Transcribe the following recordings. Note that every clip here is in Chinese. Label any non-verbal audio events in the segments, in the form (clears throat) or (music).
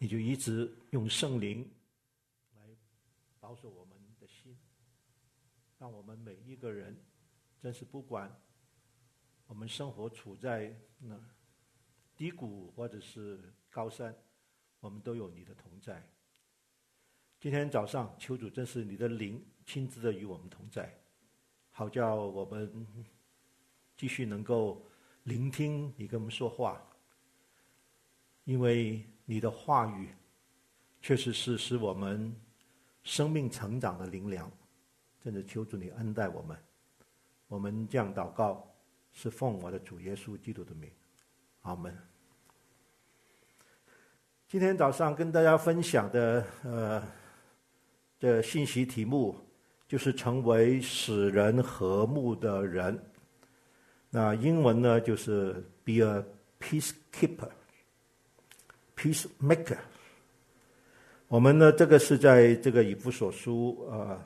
你就一直用圣灵来保守我们的心，让我们每一个人，真是不管我们生活处在那低谷或者是高山，我们都有你的同在。今天早上，求主真是你的灵亲自的与我们同在，好叫我们继续能够聆听你跟我们说话，因为。你的话语，确实是使我们生命成长的灵粮，真的求主你恩待我们。我们这样祷告，是奉我的主耶稣基督的名，阿门。今天早上跟大家分享的呃的信息题目，就是成为使人和睦的人。那英文呢，就是 Be a peacekeeper。Peacemaker，我们呢，这个是在这个以弗所书啊、呃、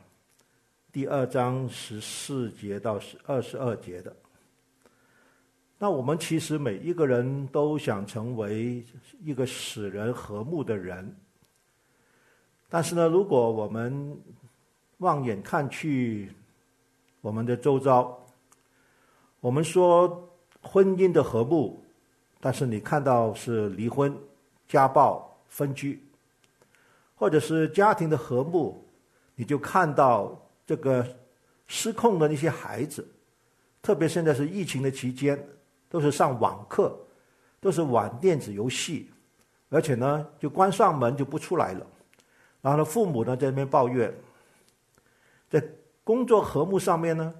第二章十四节到十二十二节的。那我们其实每一个人都想成为一个使人和睦的人，但是呢，如果我们望眼看去，我们的周遭，我们说婚姻的和睦，但是你看到是离婚。家暴、分居，或者是家庭的和睦，你就看到这个失控的那些孩子，特别现在是疫情的期间，都是上网课，都是玩电子游戏，而且呢，就关上门就不出来了。然后呢，父母呢在那边抱怨，在工作和睦上面呢，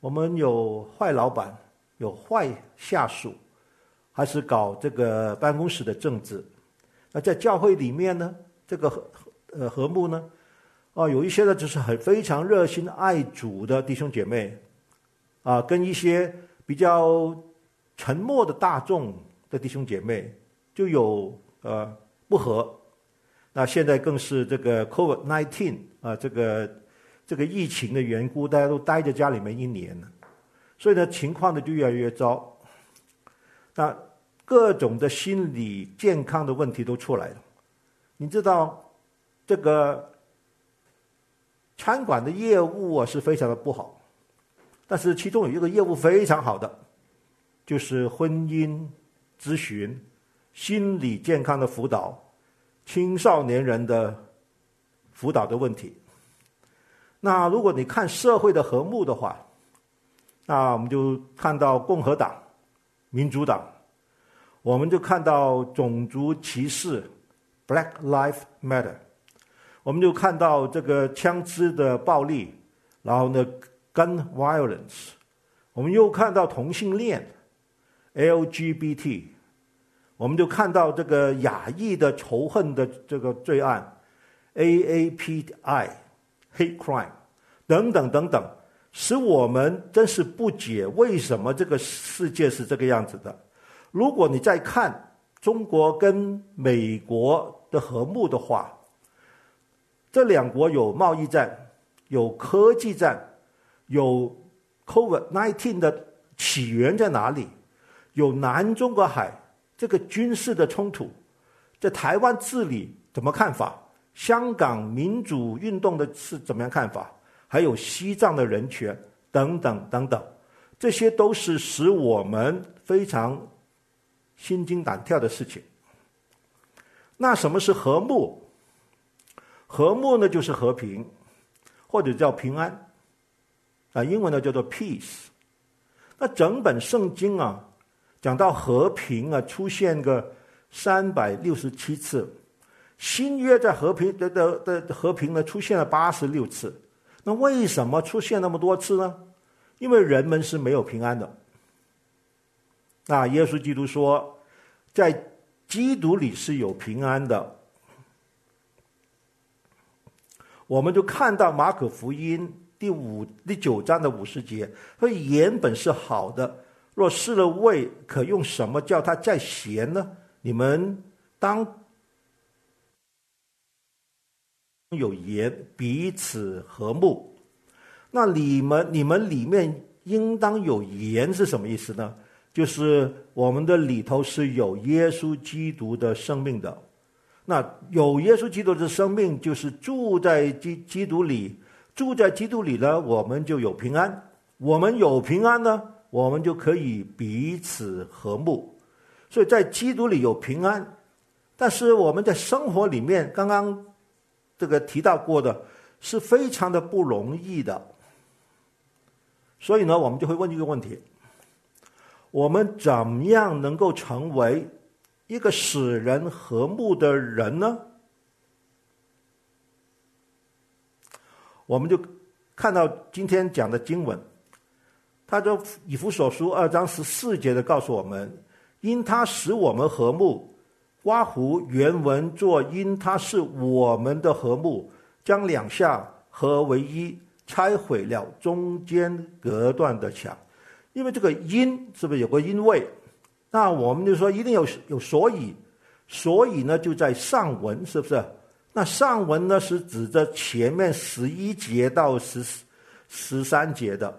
我们有坏老板，有坏下属，还是搞这个办公室的政治。那在教会里面呢，这个和呃和睦呢，啊，有一些呢就是很非常热心爱主的弟兄姐妹，啊，跟一些比较沉默的大众的弟兄姐妹就有呃不和。那现在更是这个 COVID-19 啊，这个这个疫情的缘故，大家都待在家里面一年了，所以呢，情况呢就越来越糟。那。各种的心理健康的问题都出来了，你知道，这个餐馆的业务啊是非常的不好，但是其中有一个业务非常好的，就是婚姻咨询、心理健康的辅导、青少年人的辅导的问题。那如果你看社会的和睦的话，那我们就看到共和党、民主党。我们就看到种族歧视，Black Lives Matter，我们就看到这个枪支的暴力，然后呢，Gun Violence，我们又看到同性恋，LGBT，我们就看到这个亚裔的仇恨的这个罪案，AAPI，Hate Crime，等等等等，使我们真是不解为什么这个世界是这个样子的。如果你再看中国跟美国的和睦的话，这两国有贸易战，有科技战，有 COVID-19 的起源在哪里？有南中国海这个军事的冲突，在台湾治理怎么看法？香港民主运动的是怎么样看法？还有西藏的人权等等等等，这些都是使我们非常。心惊胆跳的事情。那什么是和睦？和睦呢，就是和平，或者叫平安。啊，英文呢叫做 peace。那整本圣经啊，讲到和平啊，出现个三百六十七次。新约在和平的的的和平呢，出现了八十六次。那为什么出现那么多次呢？因为人们是没有平安的。那耶稣基督说，在基督里是有平安的。我们就看到马可福音第五、第九章的五十节，说盐本是好的，若失了味，可用什么叫它再咸呢？你们当有盐，彼此和睦。那你们你们里面应当有盐是什么意思呢？就是我们的里头是有耶稣基督的生命的，那有耶稣基督的生命，就是住在基基督里，住在基督里呢，我们就有平安。我们有平安呢，我们就可以彼此和睦。所以在基督里有平安，但是我们在生活里面，刚刚这个提到过的，是非常的不容易的。所以呢，我们就会问一个问题：我们怎么样能够成为一个使人和睦的人呢？我们就看到今天讲的经文，他就以弗所书二章十四节的告诉我们。因他使我们和睦，括弧原文作因他是我们的和睦，将两下合为一，拆毁了中间隔断的墙。因为这个因是不是有个因为？那我们就说一定有有所以，所以呢就在上文，是不是？那上文呢是指着前面十一节到十十三节的。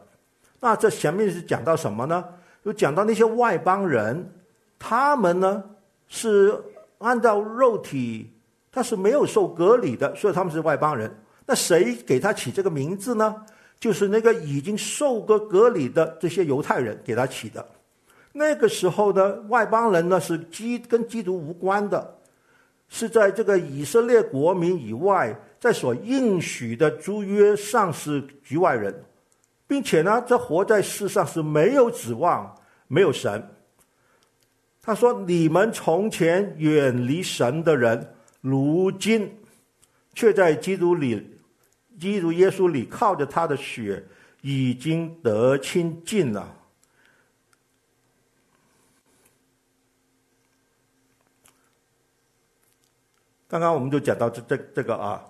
那这前面是讲到什么呢？就讲到那些外邦人。他们呢是按照肉体，他是没有受隔离的，所以他们是外邦人。那谁给他起这个名字呢？就是那个已经受过隔离的这些犹太人给他起的。那个时候呢，外邦人呢是基跟基督无关的，是在这个以色列国民以外，在所应许的诸约上是局外人，并且呢，这活在世上是没有指望，没有神。他说：“你们从前远离神的人，如今却在基督里，基督耶稣里，靠着他的血，已经得清净了。”刚刚我们就讲到这这这个啊，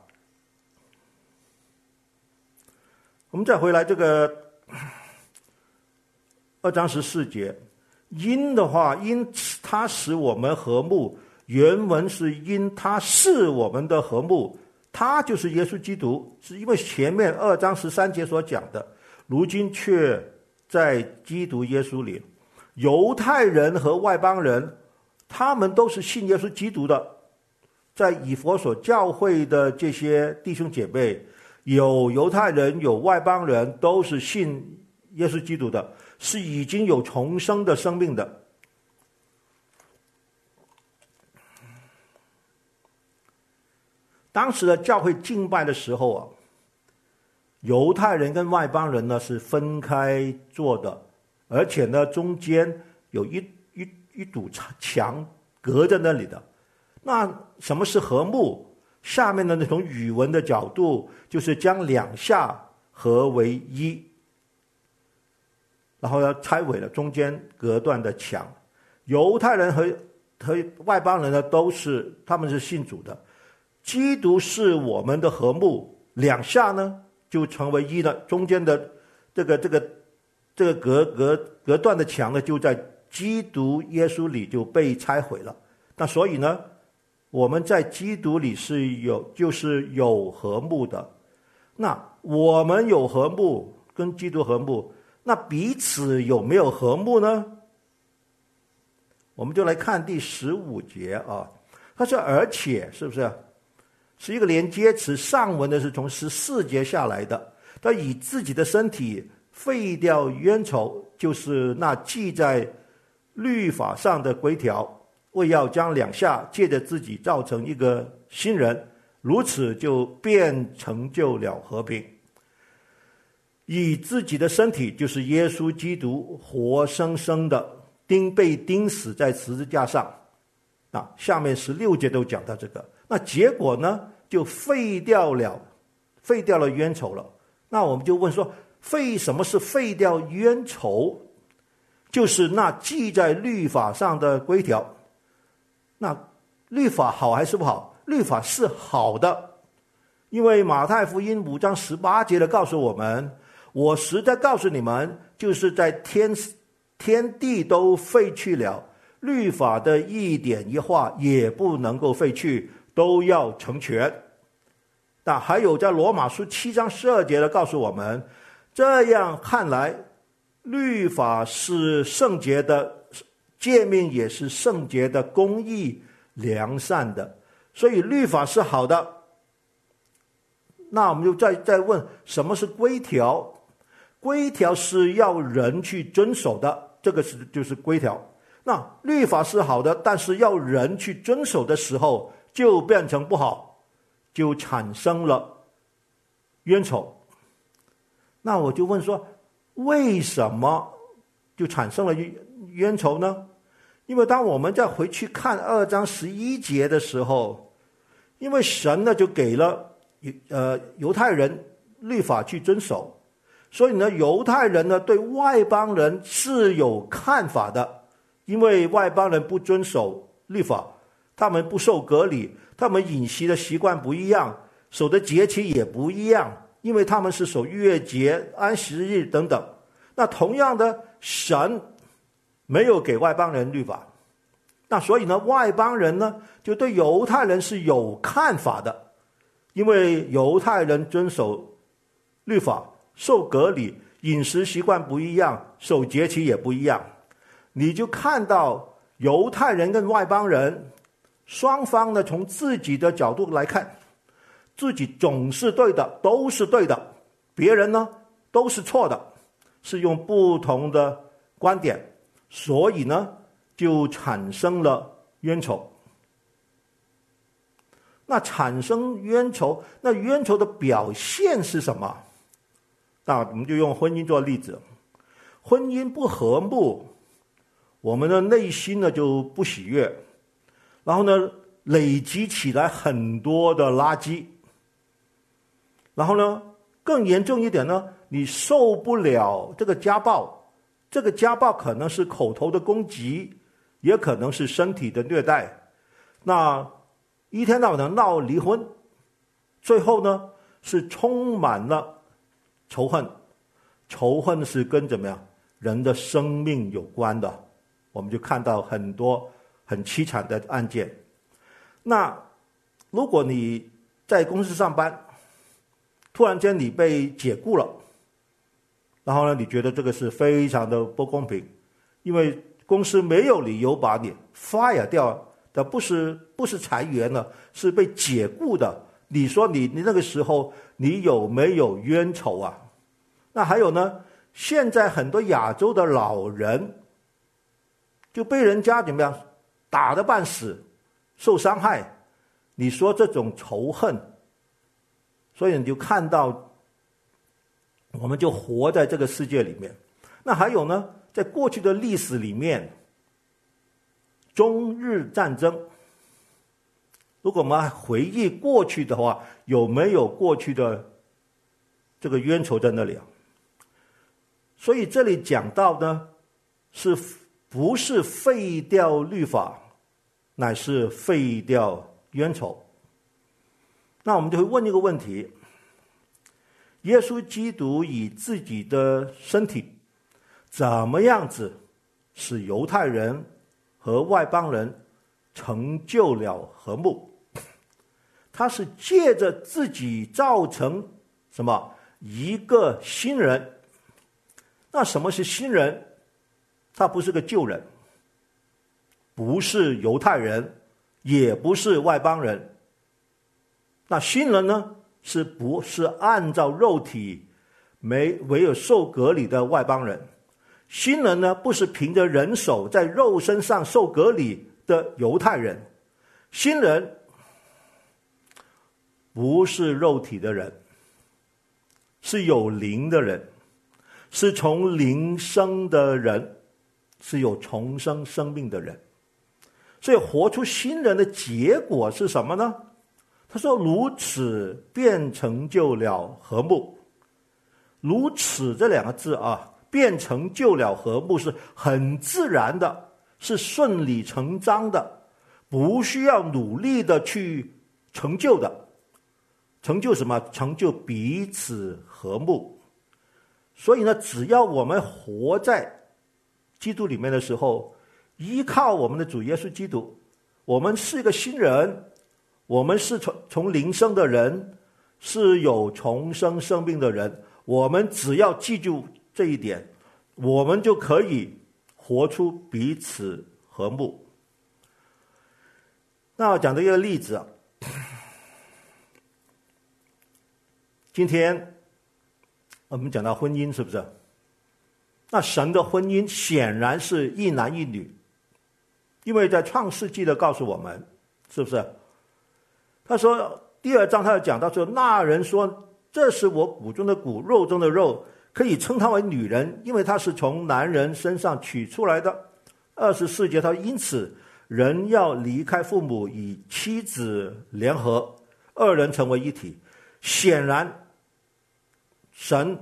我们再回来这个二章十四节。因的话，因他使我们和睦。原文是因他是我们的和睦，他就是耶稣基督。是因为前面二章十三节所讲的，如今却在基督耶稣里，犹太人和外邦人，他们都是信耶稣基督的。在以佛所教会的这些弟兄姐妹，有犹太人，有外邦人，都是信耶稣基督的。是已经有重生的生命的。当时的教会敬拜的时候啊，犹太人跟外邦人呢是分开坐的，而且呢中间有一一一堵墙隔在那里的。那什么是和睦？下面的那种语文的角度，就是将两下合为一。然后呢，拆毁了中间隔断的墙。犹太人和和外邦人呢，都是他们是信主的。基督是我们的和睦，两下呢就成为一了。中间的这个这个这个隔隔隔断的墙呢，就在基督耶稣里就被拆毁了。那所以呢，我们在基督里是有就是有和睦的。那我们有和睦，跟基督和睦。那彼此有没有和睦呢？我们就来看第十五节啊，他说：“而且是不是是一个连接词？上文的是从十四节下来的。他以自己的身体废掉冤仇，就是那记在律法上的规条，为要将两下借着自己造成一个新人，如此就便成就了和平。”以自己的身体，就是耶稣基督，活生生的钉被钉死在十字架上。啊，下面十六节都讲到这个。那结果呢，就废掉了，废掉了冤仇了。那我们就问说，废什么是废掉冤仇？就是那记在律法上的规条。那律法好还是不好？律法是好的，因为马太福音五章十八节的告诉我们。我实在告诉你们，就是在天天地都废去了，律法的一点一画也不能够废去，都要成全。但还有在罗马书七章十二节的告诉我们，这样看来，律法是圣洁的，诫命也是圣洁的、公义良善的。所以律法是好的。那我们就再再问，什么是规条？规条是要人去遵守的，这个是就是规条。那律法是好的，但是要人去遵守的时候，就变成不好，就产生了冤仇。那我就问说，为什么就产生了冤冤仇呢？因为当我们再回去看二章十一节的时候，因为神呢就给了犹呃犹太人律法去遵守。所以呢，犹太人呢对外邦人是有看法的，因为外邦人不遵守律法，他们不受隔离，他们饮食的习惯不一样，守的节期也不一样，因为他们是守月节、安息日等等。那同样的，神没有给外邦人律法，那所以呢，外邦人呢就对犹太人是有看法的，因为犹太人遵守律法。受隔离，饮食习惯不一样，守节期也不一样，你就看到犹太人跟外邦人双方呢，从自己的角度来看，自己总是对的，都是对的，别人呢都是错的，是用不同的观点，所以呢就产生了冤仇。那产生冤仇，那冤仇的表现是什么？那我们就用婚姻做例子，婚姻不和睦，我们的内心呢就不喜悦，然后呢累积起来很多的垃圾，然后呢更严重一点呢，你受不了这个家暴，这个家暴可能是口头的攻击，也可能是身体的虐待，那一天到晚的闹离婚，最后呢是充满了。仇恨，仇恨是跟怎么样人的生命有关的，我们就看到很多很凄惨的案件。那如果你在公司上班，突然间你被解雇了，然后呢，你觉得这个是非常的不公平，因为公司没有理由把你 fire 掉的，不是不是裁员了，是被解雇的。你说你你那个时候你有没有冤仇啊？那还有呢？现在很多亚洲的老人就被人家怎么样打得半死，受伤害。你说这种仇恨，所以你就看到，我们就活在这个世界里面。那还有呢？在过去的历史里面，中日战争。如果我们回忆过去的话，有没有过去的这个冤仇在那里啊？所以这里讲到呢，是不是废掉律法，乃是废掉冤仇？那我们就会问一个问题：耶稣基督以自己的身体，怎么样子使犹太人和外邦人成就了和睦？他是借着自己造成什么一个新人？那什么是新人？他不是个旧人，不是犹太人，也不是外邦人。那新人呢？是不是按照肉体没唯有受隔离的外邦人？新人呢？不是凭着人手在肉身上受隔离的犹太人。新人。不是肉体的人，是有灵的人，是从灵生的人，是有重生生命的人。所以活出新人的结果是什么呢？他说：“如此便成就了和睦。”如此这两个字啊，便成就了和睦，是很自然的，是顺理成章的，不需要努力的去成就的。成就什么？成就彼此和睦。所以呢，只要我们活在基督里面的时候，依靠我们的主耶稣基督，我们是一个新人，我们是从从灵生的人，是有重生生命的人，我们只要记住这一点，我们就可以活出彼此和睦。那我讲的一个例子啊。今天我们讲到婚姻是不是？那神的婚姻显然是一男一女，因为在创世纪的告诉我们，是不是？他说第二章他要讲到说，那人说，这是我骨中的骨，肉中的肉，可以称他为女人，因为他是从男人身上取出来的。二十四节他说，因此人要离开父母，与妻子联合，二人成为一体。显然，神。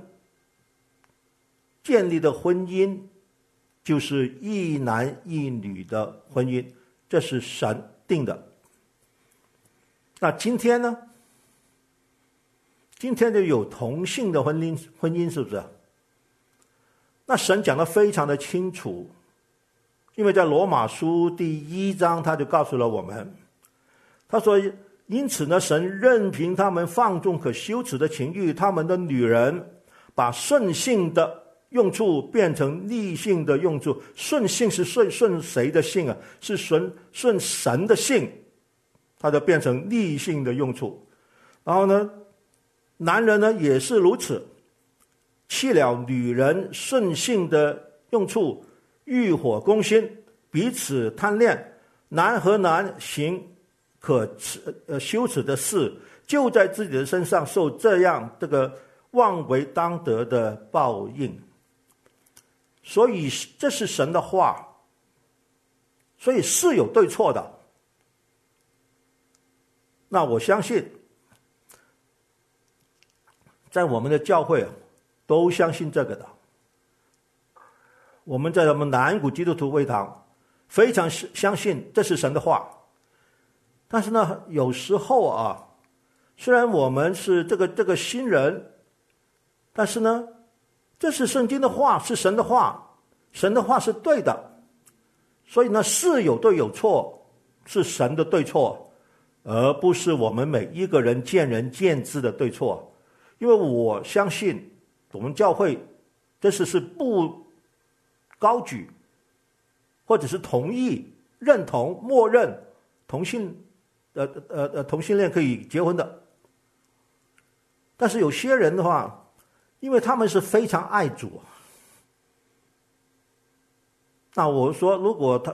建立的婚姻就是一男一女的婚姻，这是神定的。那今天呢？今天就有同性的婚姻，婚姻是不是？那神讲的非常的清楚，因为在罗马书第一章他就告诉了我们，他说：“因此呢，神任凭他们放纵可羞耻的情欲，他们的女人把顺性的。”用处变成逆性的用处，顺性是顺顺谁的性啊？是顺顺神的性，它就变成逆性的用处。然后呢，男人呢也是如此，弃了女人顺性的用处，欲火攻心，彼此贪恋，男和男行可耻呃羞耻的事，就在自己的身上受这样这个妄为当得的报应。所以这是神的话，所以是有对错的。那我相信，在我们的教会都相信这个的。我们在我们南谷基督徒会堂非常相信这是神的话。但是呢，有时候啊，虽然我们是这个这个新人，但是呢。这是圣经的话，是神的话，神的话是对的，所以呢，是有对有错，是神的对错，而不是我们每一个人见仁见智的对错。因为我相信，我们教会这是是不高举，或者是同意、认同、默认同性，呃呃呃同性恋可以结婚的。但是有些人的话。因为他们是非常爱主，那我说，如果他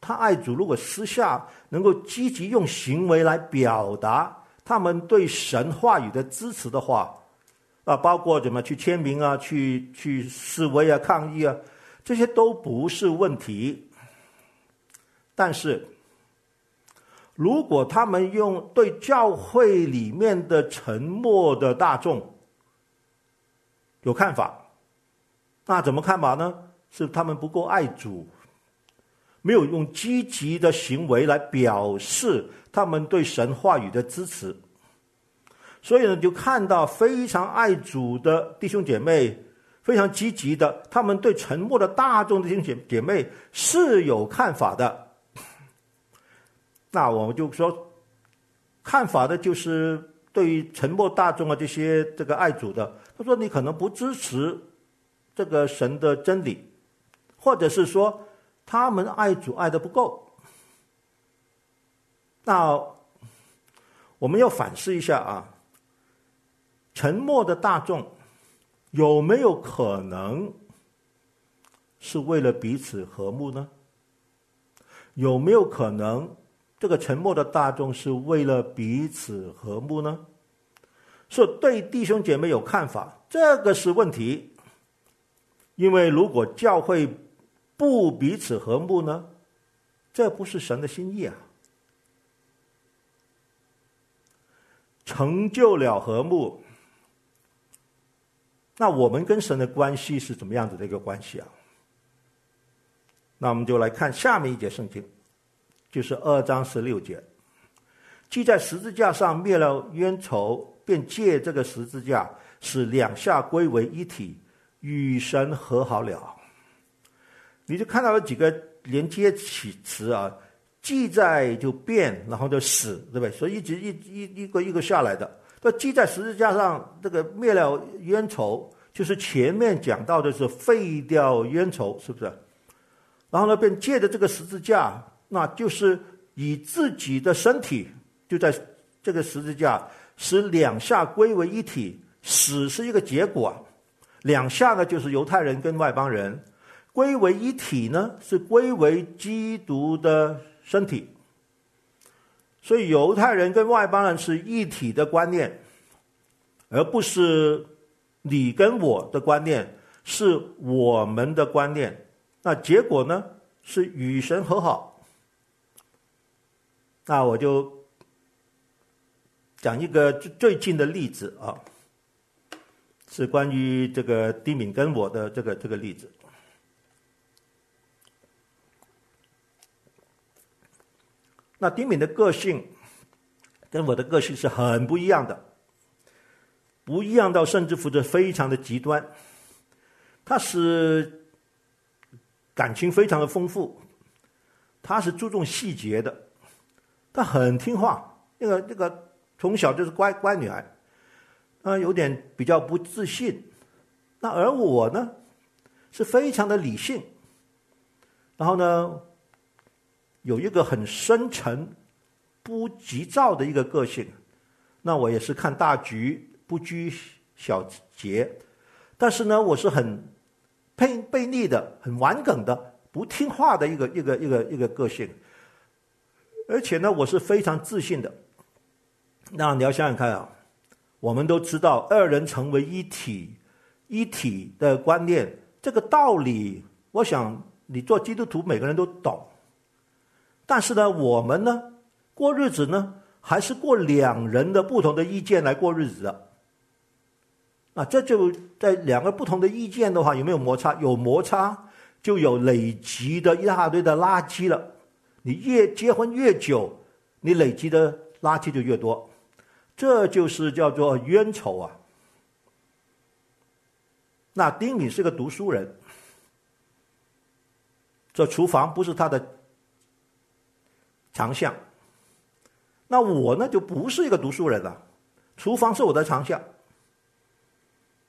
他爱主，如果私下能够积极用行为来表达他们对神话语的支持的话，啊，包括怎么去签名啊，去去示威啊，抗议啊，这些都不是问题。但是，如果他们用对教会里面的沉默的大众，有看法，那怎么看法呢？是他们不够爱主，没有用积极的行为来表示他们对神话语的支持。所以呢，就看到非常爱主的弟兄姐妹，非常积极的，他们对沉默的大众的弟兄姐姐妹是有看法的。(coughs) 那我们就说，看法的就是对于沉默大众啊这些这个爱主的。他说：“你可能不支持这个神的真理，或者是说他们爱主爱的不够。那我们要反思一下啊，沉默的大众有没有可能是为了彼此和睦呢？有没有可能这个沉默的大众是为了彼此和睦呢？”是对弟兄姐妹有看法，这个是问题。因为如果教会不彼此和睦呢，这不是神的心意啊。成就了和睦，那我们跟神的关系是怎么样子的一个关系啊？那我们就来看下面一节圣经，就是二章十六节，既在十字架上灭了冤仇。便借这个十字架，使两下归为一体，与神和好了。你就看到了几个连接起词啊，记在就变，然后就死，对不对？所以一直一一一个一个下来的。那记在十字架上，这个灭了冤仇，就是前面讲到的是废掉冤仇，是不是？然后呢，便借着这个十字架，那就是以自己的身体就在这个十字架。使两下归为一体，死是一个结果，两下呢就是犹太人跟外邦人归为一体呢，是归为基督的身体。所以犹太人跟外邦人是一体的观念，而不是你跟我的观念，是我们的观念。那结果呢是与神和好。那我就讲一个最最近的例子啊，是关于这个丁敏跟我的这个这个例子。那丁敏的个性跟我的个性是很不一样的，不一样到甚至乎是非常的极端。他是感情非常的丰富，他是注重细节的。她很听话，那个那个从小就是乖乖女孩，啊，有点比较不自信。那而我呢，是非常的理性，然后呢，有一个很深沉、不急躁的一个个性。那我也是看大局，不拘小节。但是呢，我是很悖悖逆的、很顽梗的、不听话的一个一个一个一个个性。而且呢，我是非常自信的。那你要想想看啊，我们都知道二人成为一体，一体的观念，这个道理，我想你做基督徒每个人都懂。但是呢，我们呢，过日子呢，还是过两人的不同的意见来过日子的。那这就在两个不同的意见的话，有没有摩擦？有摩擦，就有累积的一大堆的垃圾了。你越结婚越久，你累积的垃圾就越多，这就是叫做冤仇啊。那丁敏是个读书人，这厨房不是他的长项。那我呢就不是一个读书人了，厨房是我的长项。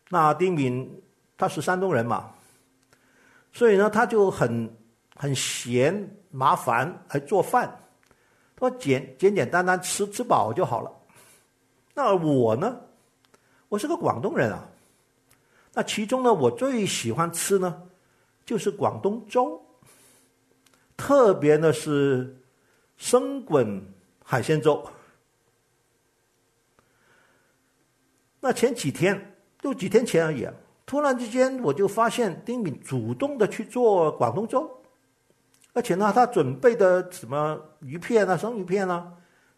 那丁敏他是山东人嘛，所以呢他就很很闲。麻烦来做饭，他简简简单单吃吃饱就好了。那我呢，我是个广东人啊。那其中呢，我最喜欢吃呢，就是广东粥，特别呢是生滚海鲜粥。那前几天，就几天前而已，突然之间我就发现丁敏主动的去做广东粥。而且呢，他准备的什么鱼片啊、生鱼片啊，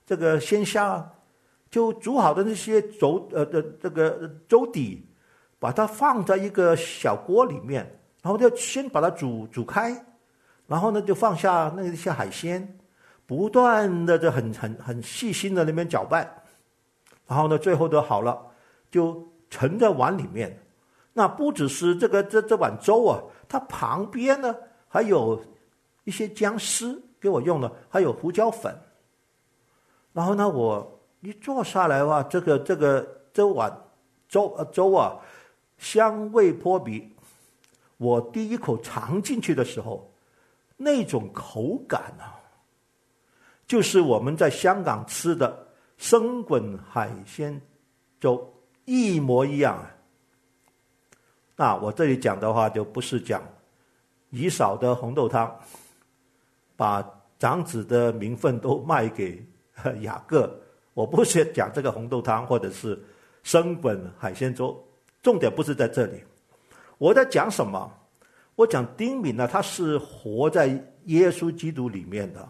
这个鲜虾啊，就煮好的那些粥呃的这个粥底，把它放在一个小锅里面，然后就先把它煮煮开，然后呢就放下那些海鲜，不断的这很很很细心的那边搅拌，然后呢最后都好了，就盛在碗里面。那不只是这个这这碗粥啊，它旁边呢还有。一些姜丝给我用的，还有胡椒粉。然后呢，我一坐下来哇，这个这个这碗粥啊粥啊，香味扑鼻。我第一口尝进去的时候，那种口感啊，就是我们在香港吃的生滚海鲜粥一模一样啊。那我这里讲的话，就不是讲姨嫂的红豆汤。把长子的名分都卖给雅各，我不是讲这个红豆汤或者是生滚海鲜粥，重点不是在这里。我在讲什么？我讲丁敏呢，他是活在耶稣基督里面的，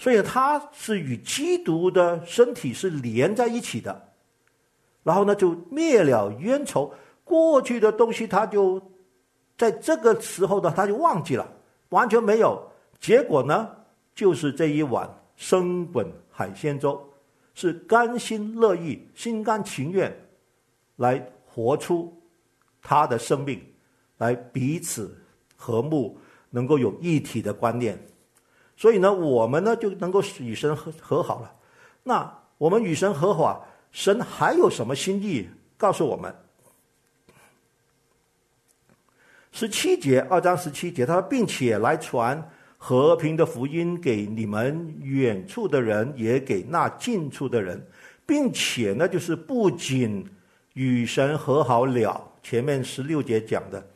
所以他是与基督的身体是连在一起的。然后呢，就灭了冤仇，过去的东西他就在这个时候呢，他就忘记了，完全没有。结果呢，就是这一碗生滚海鲜粥，是甘心乐意、心甘情愿来活出他的生命，来彼此和睦，能够有一体的观念。所以呢，我们呢就能够与神和和好了。那我们与神和好，神还有什么心意告诉我们？十七节，二章十七节，他说，并且来传。和平的福音给你们远处的人，也给那近处的人，并且呢，就是不仅与神和好了。前面十六节讲的，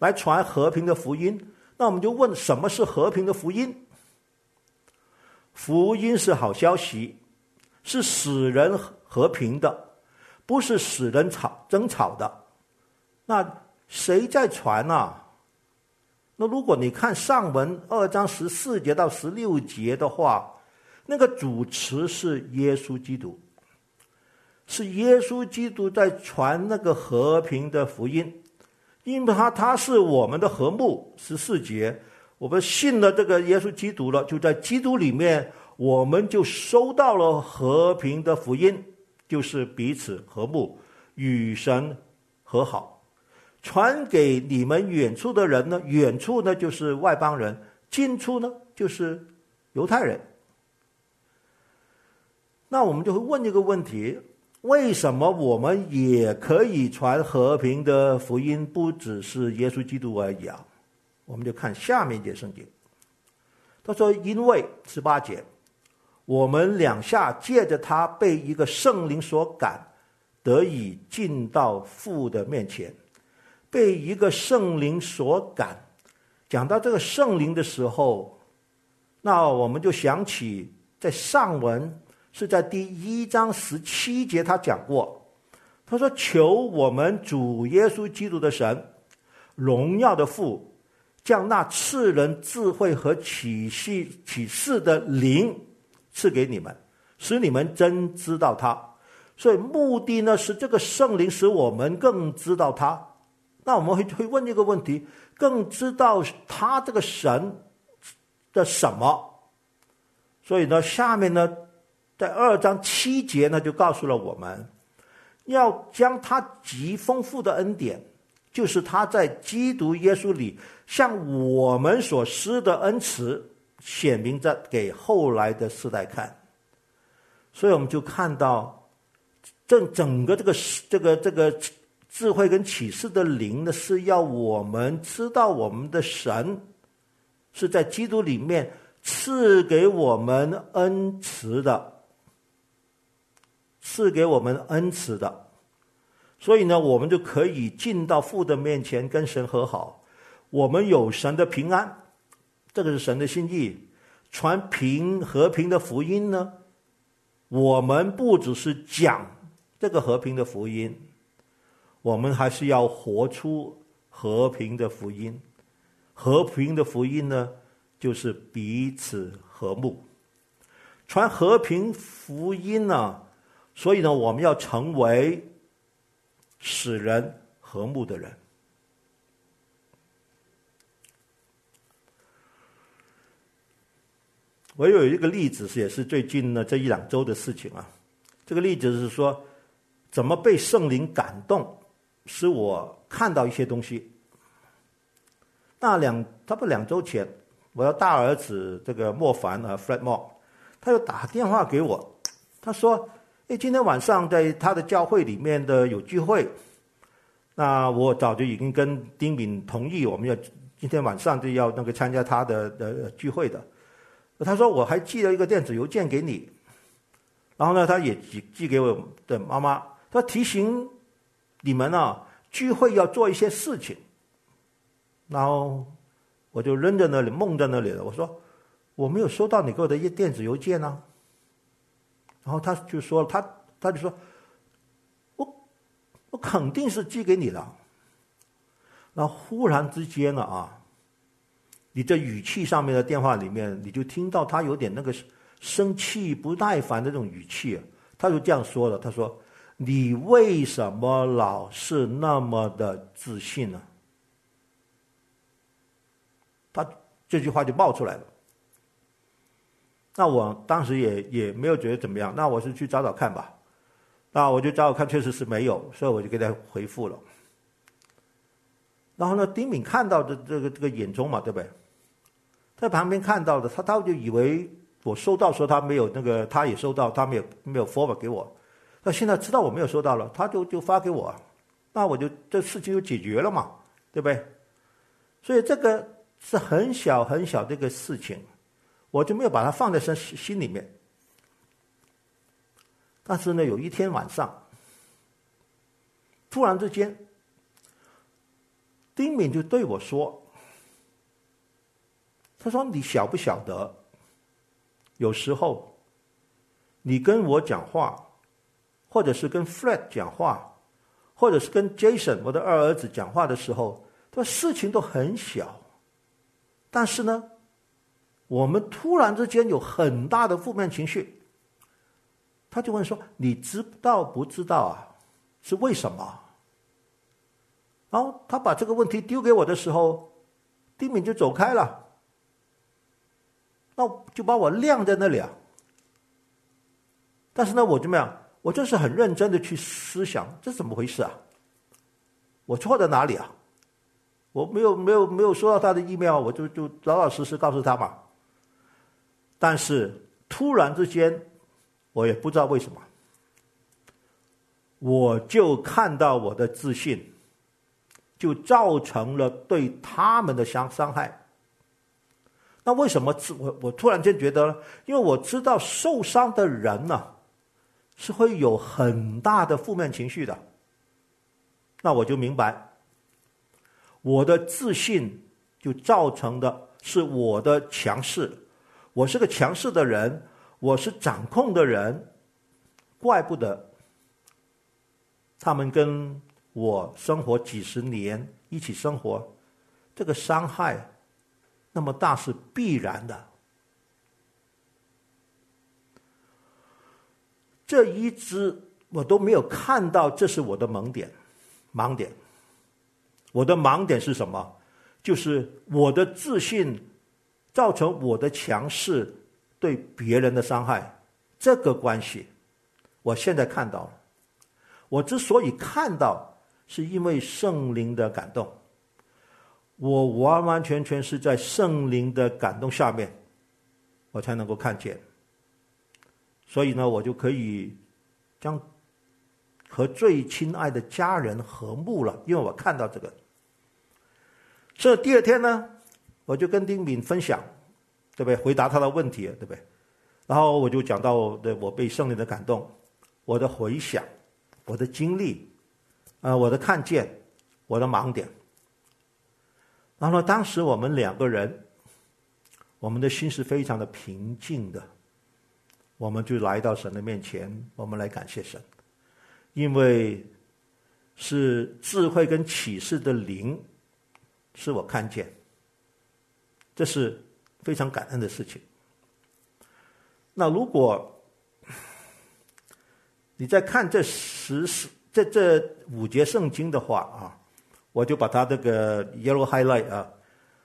来传和平的福音。那我们就问：什么是和平的福音？福音是好消息，是使人和平的，不是使人吵争吵的。那谁在传啊？那如果你看上文二章十四节到十六节的话，那个主词是耶稣基督，是耶稣基督在传那个和平的福音，因为他他是我们的和睦。十四节，我们信了这个耶稣基督了，就在基督里面，我们就收到了和平的福音，就是彼此和睦，与神和好。传给你们远处的人呢？远处呢就是外邦人，近处呢就是犹太人。那我们就会问一个问题：为什么我们也可以传和平的福音？不只是耶稣基督而已啊？我们就看下面一节圣经。他说：“因为十八节，我们两下借着他被一个圣灵所感，得以进到父的面前。”被一个圣灵所感，讲到这个圣灵的时候，那我们就想起在上文是在第一章十七节他讲过，他说：“求我们主耶稣基督的神，荣耀的父，将那赐人智慧和启示启示的灵赐给你们，使你们真知道他。所以目的呢是这个圣灵使我们更知道他。”那我们会会问一个问题，更知道他这个神的什么？所以呢，下面呢，在二章七节呢，就告诉了我们，要将他极丰富的恩典，就是他在基督耶稣里向我们所施的恩慈，显明在给后来的世代看。所以我们就看到，这整个这个这个这个。智慧跟启示的灵呢，是要我们知道我们的神是在基督里面赐给我们恩慈的，赐给我们恩慈的，所以呢，我们就可以进到父的面前跟神和好。我们有神的平安，这个是神的心意。传平和平的福音呢，我们不只是讲这个和平的福音。我们还是要活出和平的福音，和平的福音呢，就是彼此和睦，传和平福音呢，所以呢，我们要成为使人和睦的人。我有一个例子，也是最近呢这一两周的事情啊。这个例子是说，怎么被圣灵感动。使我看到一些东西。那两差不多两周前，我的大儿子这个莫凡啊，Fred Mo，他又打电话给我，他说：“哎，今天晚上在他的教会里面的有聚会。”那我早就已经跟丁敏同意，我们要今天晚上就要那个参加他的的聚会的。他说：“我还寄了一个电子邮件给你。”然后呢，他也寄寄给我的妈妈，他提醒。你们啊，聚会要做一些事情，然后我就扔在那里，梦在那里了。我说我没有收到你给我的一电子邮件呢、然后他就说他他就说，我我肯定是寄给你了。然后忽然之间呢啊，你这语气上面的电话里面，你就听到他有点那个生气、不耐烦的这种语气，他就这样说了，他说。你为什么老是那么的自信呢？他这句话就冒出来了。那我当时也也没有觉得怎么样。那我是去找找看吧。那我就找找看，确实是没有，所以我就给他回复了。然后呢，丁敏看到的这个这个眼中嘛，对不对？在旁边看到的，他他就以为我收到说他没有那个，他也收到，他没有没有 form 给我。那现在知道我没有收到了，他就就发给我，那我就这事情就解决了嘛，对不对？所以这个是很小很小的一个事情，我就没有把它放在心心里面。但是呢，有一天晚上，突然之间，丁敏就对我说：“他说你晓不晓得，有时候你跟我讲话，或者是跟 Fred 讲话，或者是跟 Jason 我的二儿子讲话的时候，他事情都很小，但是呢，我们突然之间有很大的负面情绪。”他就问说：“你知道不知道啊？是为什么？”然后他把这个问题丢给我的时候，丁敏就走开了，那就把我晾在那里啊。但是呢，我怎么样？我就是很认真的去思想，这怎么回事啊？我错在哪里啊？我没有没有没有收到他的 email，我就就老老实实告诉他嘛。但是突然之间。我也不知道为什么，我就看到我的自信，就造成了对他们的伤伤害。那为什么自我我突然间觉得呢，因为我知道受伤的人呢，是会有很大的负面情绪的。那我就明白，我的自信就造成的是我的强势，我是个强势的人。我是掌控的人，怪不得他们跟我生活几十年，一起生活，这个伤害那么大是必然的。这一直我都没有看到，这是我的盲点，盲点。我的盲点是什么？就是我的自信造成我的强势。对别人的伤害，这个关系，我现在看到了。我之所以看到，是因为圣灵的感动。我完完全全是在圣灵的感动下面，我才能够看见。所以呢，我就可以将和最亲爱的家人和睦了，因为我看到这个。这第二天呢，我就跟丁敏分享。对不对？回答他的问题，对不对？然后我就讲到，对我被圣灵的感动，我的回想，我的经历，啊、呃，我的看见，我的盲点。然后，当时我们两个人，我们的心是非常的平静的，我们就来到神的面前，我们来感谢神，因为是智慧跟启示的灵，是我看见，这是。非常感恩的事情。那如果你在看这十四这这五节圣经的话啊，我就把它这个 yellow highlight 啊，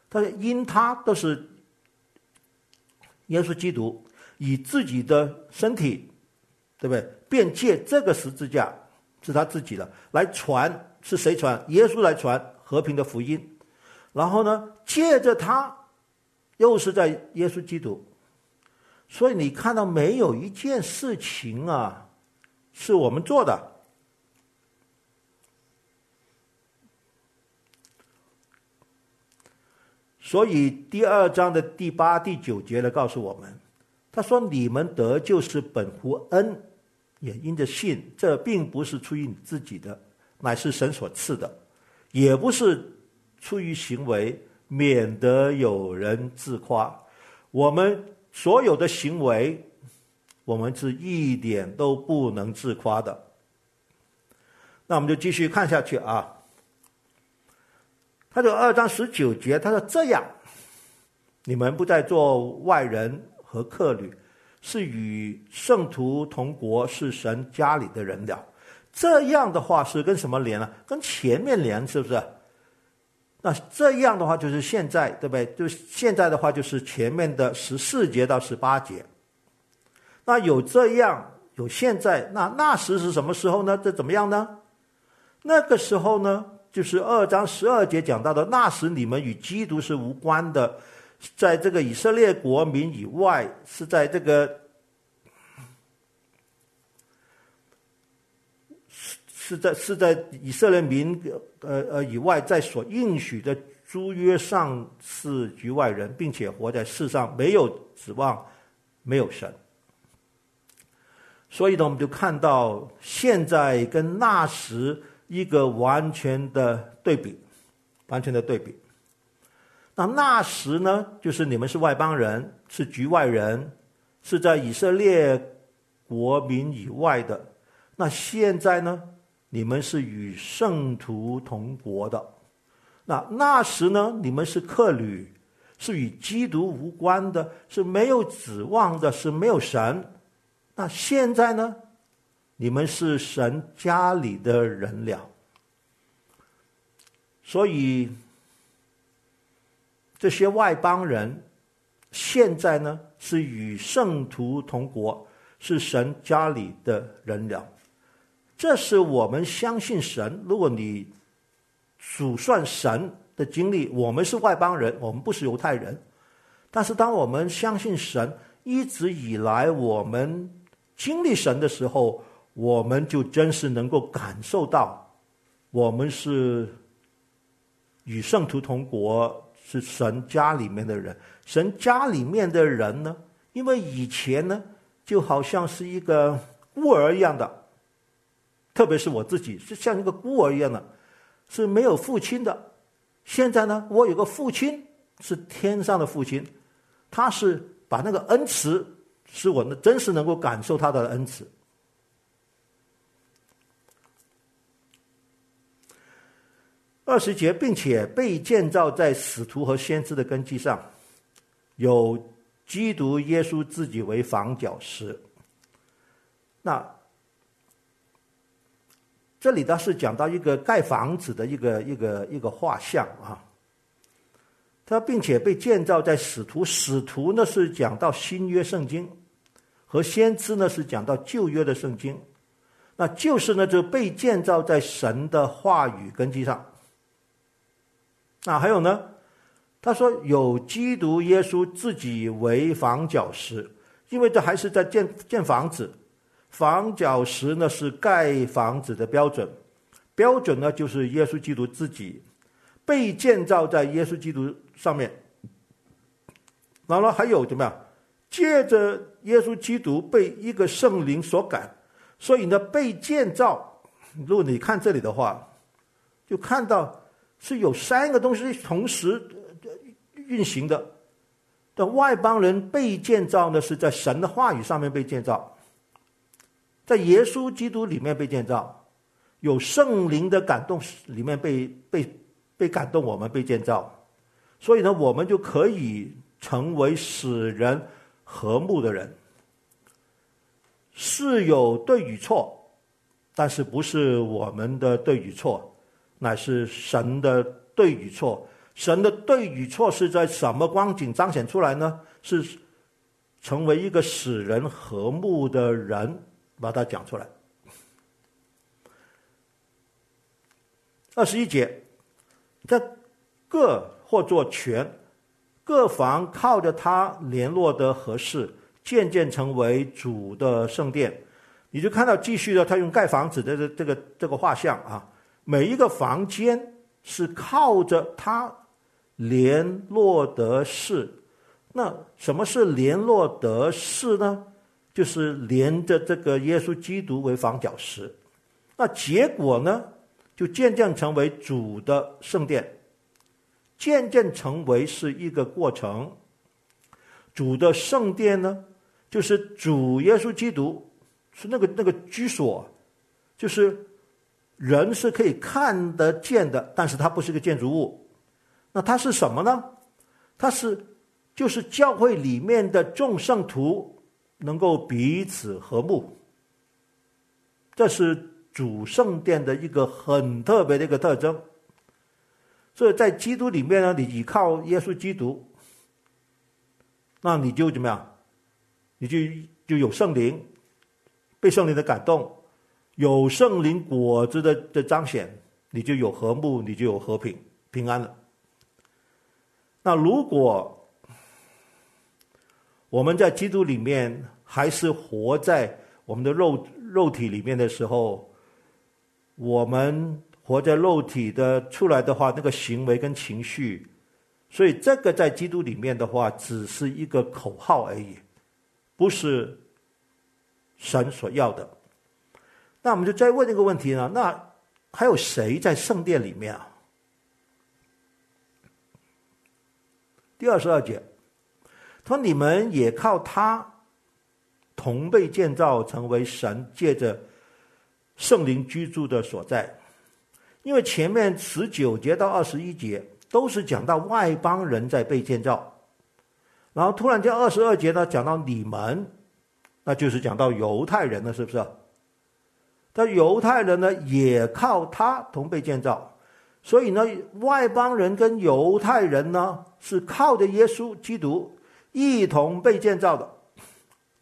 他说因他都是耶稣基督以自己的身体，对不对？便借这个十字架是他自己的来传，是谁传？耶稣来传和平的福音。然后呢，借着他。又是在耶稣基督，所以你看到没有一件事情啊，是我们做的。所以第二章的第八、第九节来告诉我们，他说：“你们得救是本乎恩，也因着信。这并不是出于你自己的，乃是神所赐的；也不是出于行为。”免得有人自夸，我们所有的行为，我们是一点都不能自夸的。那我们就继续看下去啊。他说二章十九节，他说这样，你们不再做外人和客旅，是与圣徒同国，是神家里的人了。这样的话是跟什么连呢？跟前面连，是不是？那这样的话就是现在，对不对？就现在的话就是前面的十四节到十八节。那有这样，有现在，那那时是什么时候呢？这怎么样呢？那个时候呢，就是二章十二节讲到的，那时你们与基督是无关的，在这个以色列国民以外，是在这个。是在是在以色列民呃呃以外，在所应许的诸约上是局外人，并且活在世上没有指望，没有神。所以呢，我们就看到现在跟那时一个完全的对比，完全的对比。那那时呢，就是你们是外邦人，是局外人，是在以色列国民以外的。那现在呢，你们是与圣徒同国的。那那时呢，你们是客旅，是与基督无关的，是没有指望的，是没有神。那现在呢，你们是神家里的人了。所以。这些外邦人现在呢，是与圣徒同国，是神家里的人了。这是我们相信神。如果你数算神的经历，我们是外邦人，我们不是犹太人。但是当我们相信神，一直以来我们经历神的时候，我们就真是能够感受到，我们是与圣徒同国。是神家里面的人，神家里面的人呢，因为以前呢，就好像是一个孤儿一样的，特别是我自己，是像一个孤儿一样的，是没有父亲的。现在呢，我有个父亲，是天上的父亲，他是把那个恩慈，使我呢真实能够感受他的恩慈。二十节，并且被建造在使徒和先知的根基上，有基督耶稣自己为房角石。那这里倒是讲到一个盖房子的一个一个一个画像啊。他并且被建造在使徒，使徒呢是讲到新约圣经，和先知呢是讲到旧约的圣经，那就是呢就被建造在神的话语根基上。那还有呢？他说有基督耶稣自己为房角石，因为这还是在建建房子。房角石呢是盖房子的标准，标准呢就是耶稣基督自己被建造在耶稣基督上面。然后还有怎么样？借着耶稣基督被一个圣灵所感，所以呢被建造。如果你看这里的话，就看到。是有三个东西同时运行的。的外邦人被建造呢，是在神的话语上面被建造，在耶稣基督里面被建造，有圣灵的感动里面被被被感动，我们被建造。所以呢，我们就可以成为使人和睦的人。是有对与错，但是不是我们的对与错。乃是神的对与错，神的对与错是在什么光景彰显出来呢？是成为一个使人和睦的人，把它讲出来。二十一节，这各或作权，各房靠着他联络得合适，渐渐成为主的圣殿。你就看到继续的，他用盖房子的这这个这个画像啊。每一个房间是靠着它联络得适。那什么是联络得适呢？就是连着这个耶稣基督为房角石。那结果呢，就渐渐成为主的圣殿。渐渐成为是一个过程。主的圣殿呢，就是主耶稣基督是那个那个居所，就是。人是可以看得见的，但是它不是个建筑物。那它是什么呢？它是就是教会里面的众圣徒能够彼此和睦。这是主圣殿的一个很特别的一个特征。所以在基督里面呢，你依靠耶稣基督，那你就怎么样？你就就有圣灵，被圣灵的感动。有圣灵果子的的彰显，你就有和睦，你就有和平、平安了。那如果我们在基督里面还是活在我们的肉肉体里面的时候，我们活在肉体的出来的话，那个行为跟情绪，所以这个在基督里面的话，只是一个口号而已，不是神所要的。那我们就再问一个问题呢？那还有谁在圣殿里面啊？第二十二节，说：“你们也靠他同被建造，成为神借着圣灵居住的所在。因为前面十九节到二十一节都是讲到外邦人在被建造，然后突然间二十二节呢讲到你们，那就是讲到犹太人了，是不是？但犹太人呢也靠他同被建造。”所以呢，外邦人跟犹太人呢，是靠着耶稣基督一同被建造的。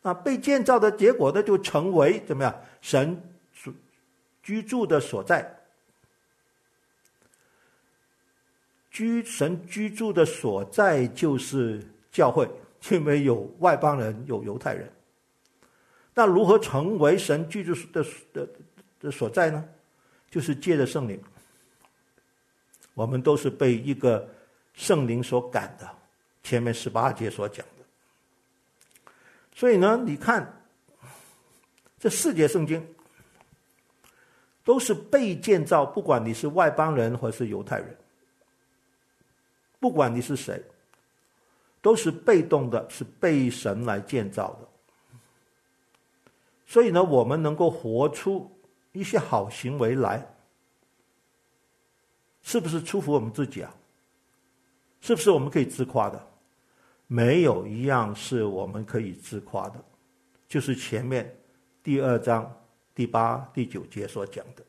那被建造的结果呢，就成为怎么样？神所居住的所在。居神居住的所在就是教会，因为有外邦人，有犹太人。那如何成为神居住的的的所在呢？就是借着圣灵。我们都是被一个圣灵所感的，前面十八节所讲的。所以呢，你看这四节圣经都是被建造，不管你是外邦人或是犹太人，不管你是谁，都是被动的，是被神来建造的。所以呢，我们能够活出一些好行为来。是不是出乎我们自己啊？是不是我们可以自夸的？没有一样是我们可以自夸的，就是前面第二章第八、第九节所讲的。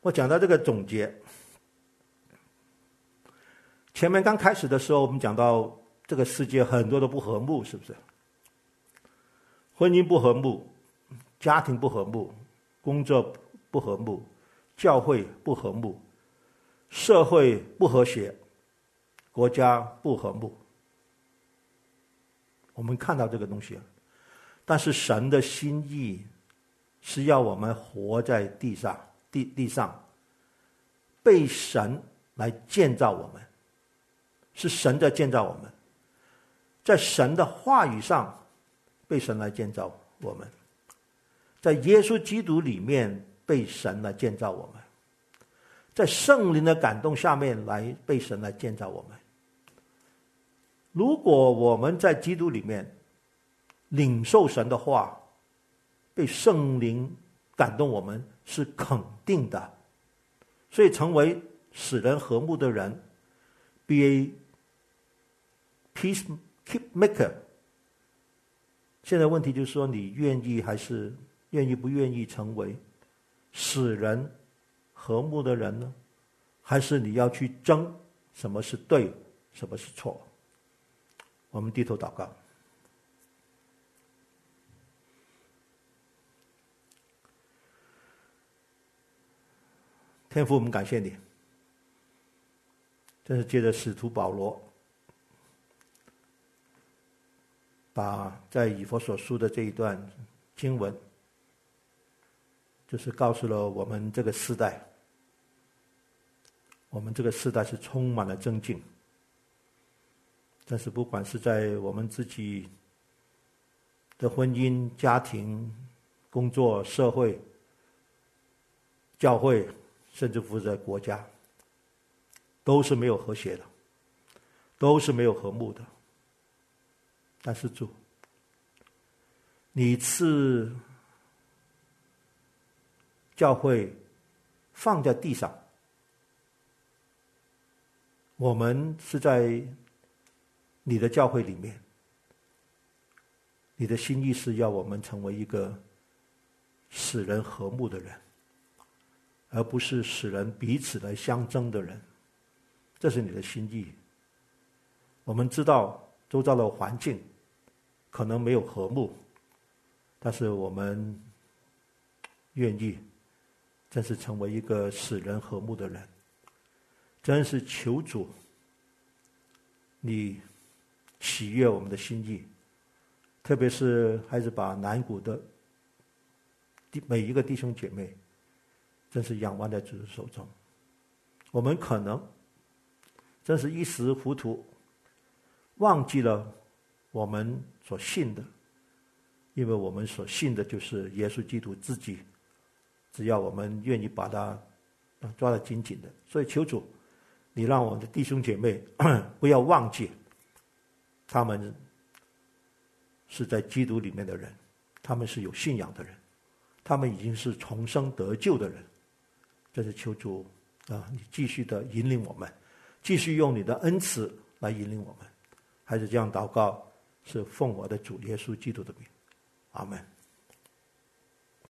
我讲到这个总结，前面刚开始的时候，我们讲到这个世界很多的不和睦，是不是？婚姻不和睦。家庭不和睦，工作不和睦，教会不和睦，社会不和谐，国家不和睦。我们看到这个东西，但是神的心意是要我们活在地上，地地上被神来建造我们，是神在建造我们，在神的话语上被神来建造我们。在耶稣基督里面被神来建造我们，在圣灵的感动下面来被神来建造我们。如果我们在基督里面领受神的话，被圣灵感动，我们是肯定的，所以成为使人和睦的人，be a peace keep maker。现在问题就是说，你愿意还是？愿意不愿意成为使人和睦的人呢？还是你要去争什么是对，什么是错？我们低头祷告。天父，我们感谢你，这是借着使徒保罗，把在以弗所书的这一段经文。就是告诉了我们这个时代，我们这个时代是充满了争竞。但是不管是在我们自己的婚姻、家庭、工作、社会、教会，甚至负责国家，都是没有和谐的，都是没有和睦的。但是主，你赐。教会放在地上，我们是在你的教会里面。你的心意是要我们成为一个使人和睦的人，而不是使人彼此来相争的人。这是你的心意。我们知道周遭的环境可能没有和睦，但是我们愿意。真是成为一个使人和睦的人，真是求主，你喜悦我们的心意，特别是还是把南谷的弟每一个弟兄姐妹，真是仰望在主的手中。我们可能真是一时糊涂，忘记了我们所信的，因为我们所信的就是耶稣基督自己。只要我们愿意把它抓得紧紧的，所以求主，你让我的弟兄姐妹 (clears throat) 不要忘记，他们是在基督里面的人，他们是有信仰的人，他们已经是重生得救的人。这是求主啊，你继续的引领我们，继续用你的恩慈来引领我们，还是这样祷告，是奉我的主耶稣基督的名，阿门。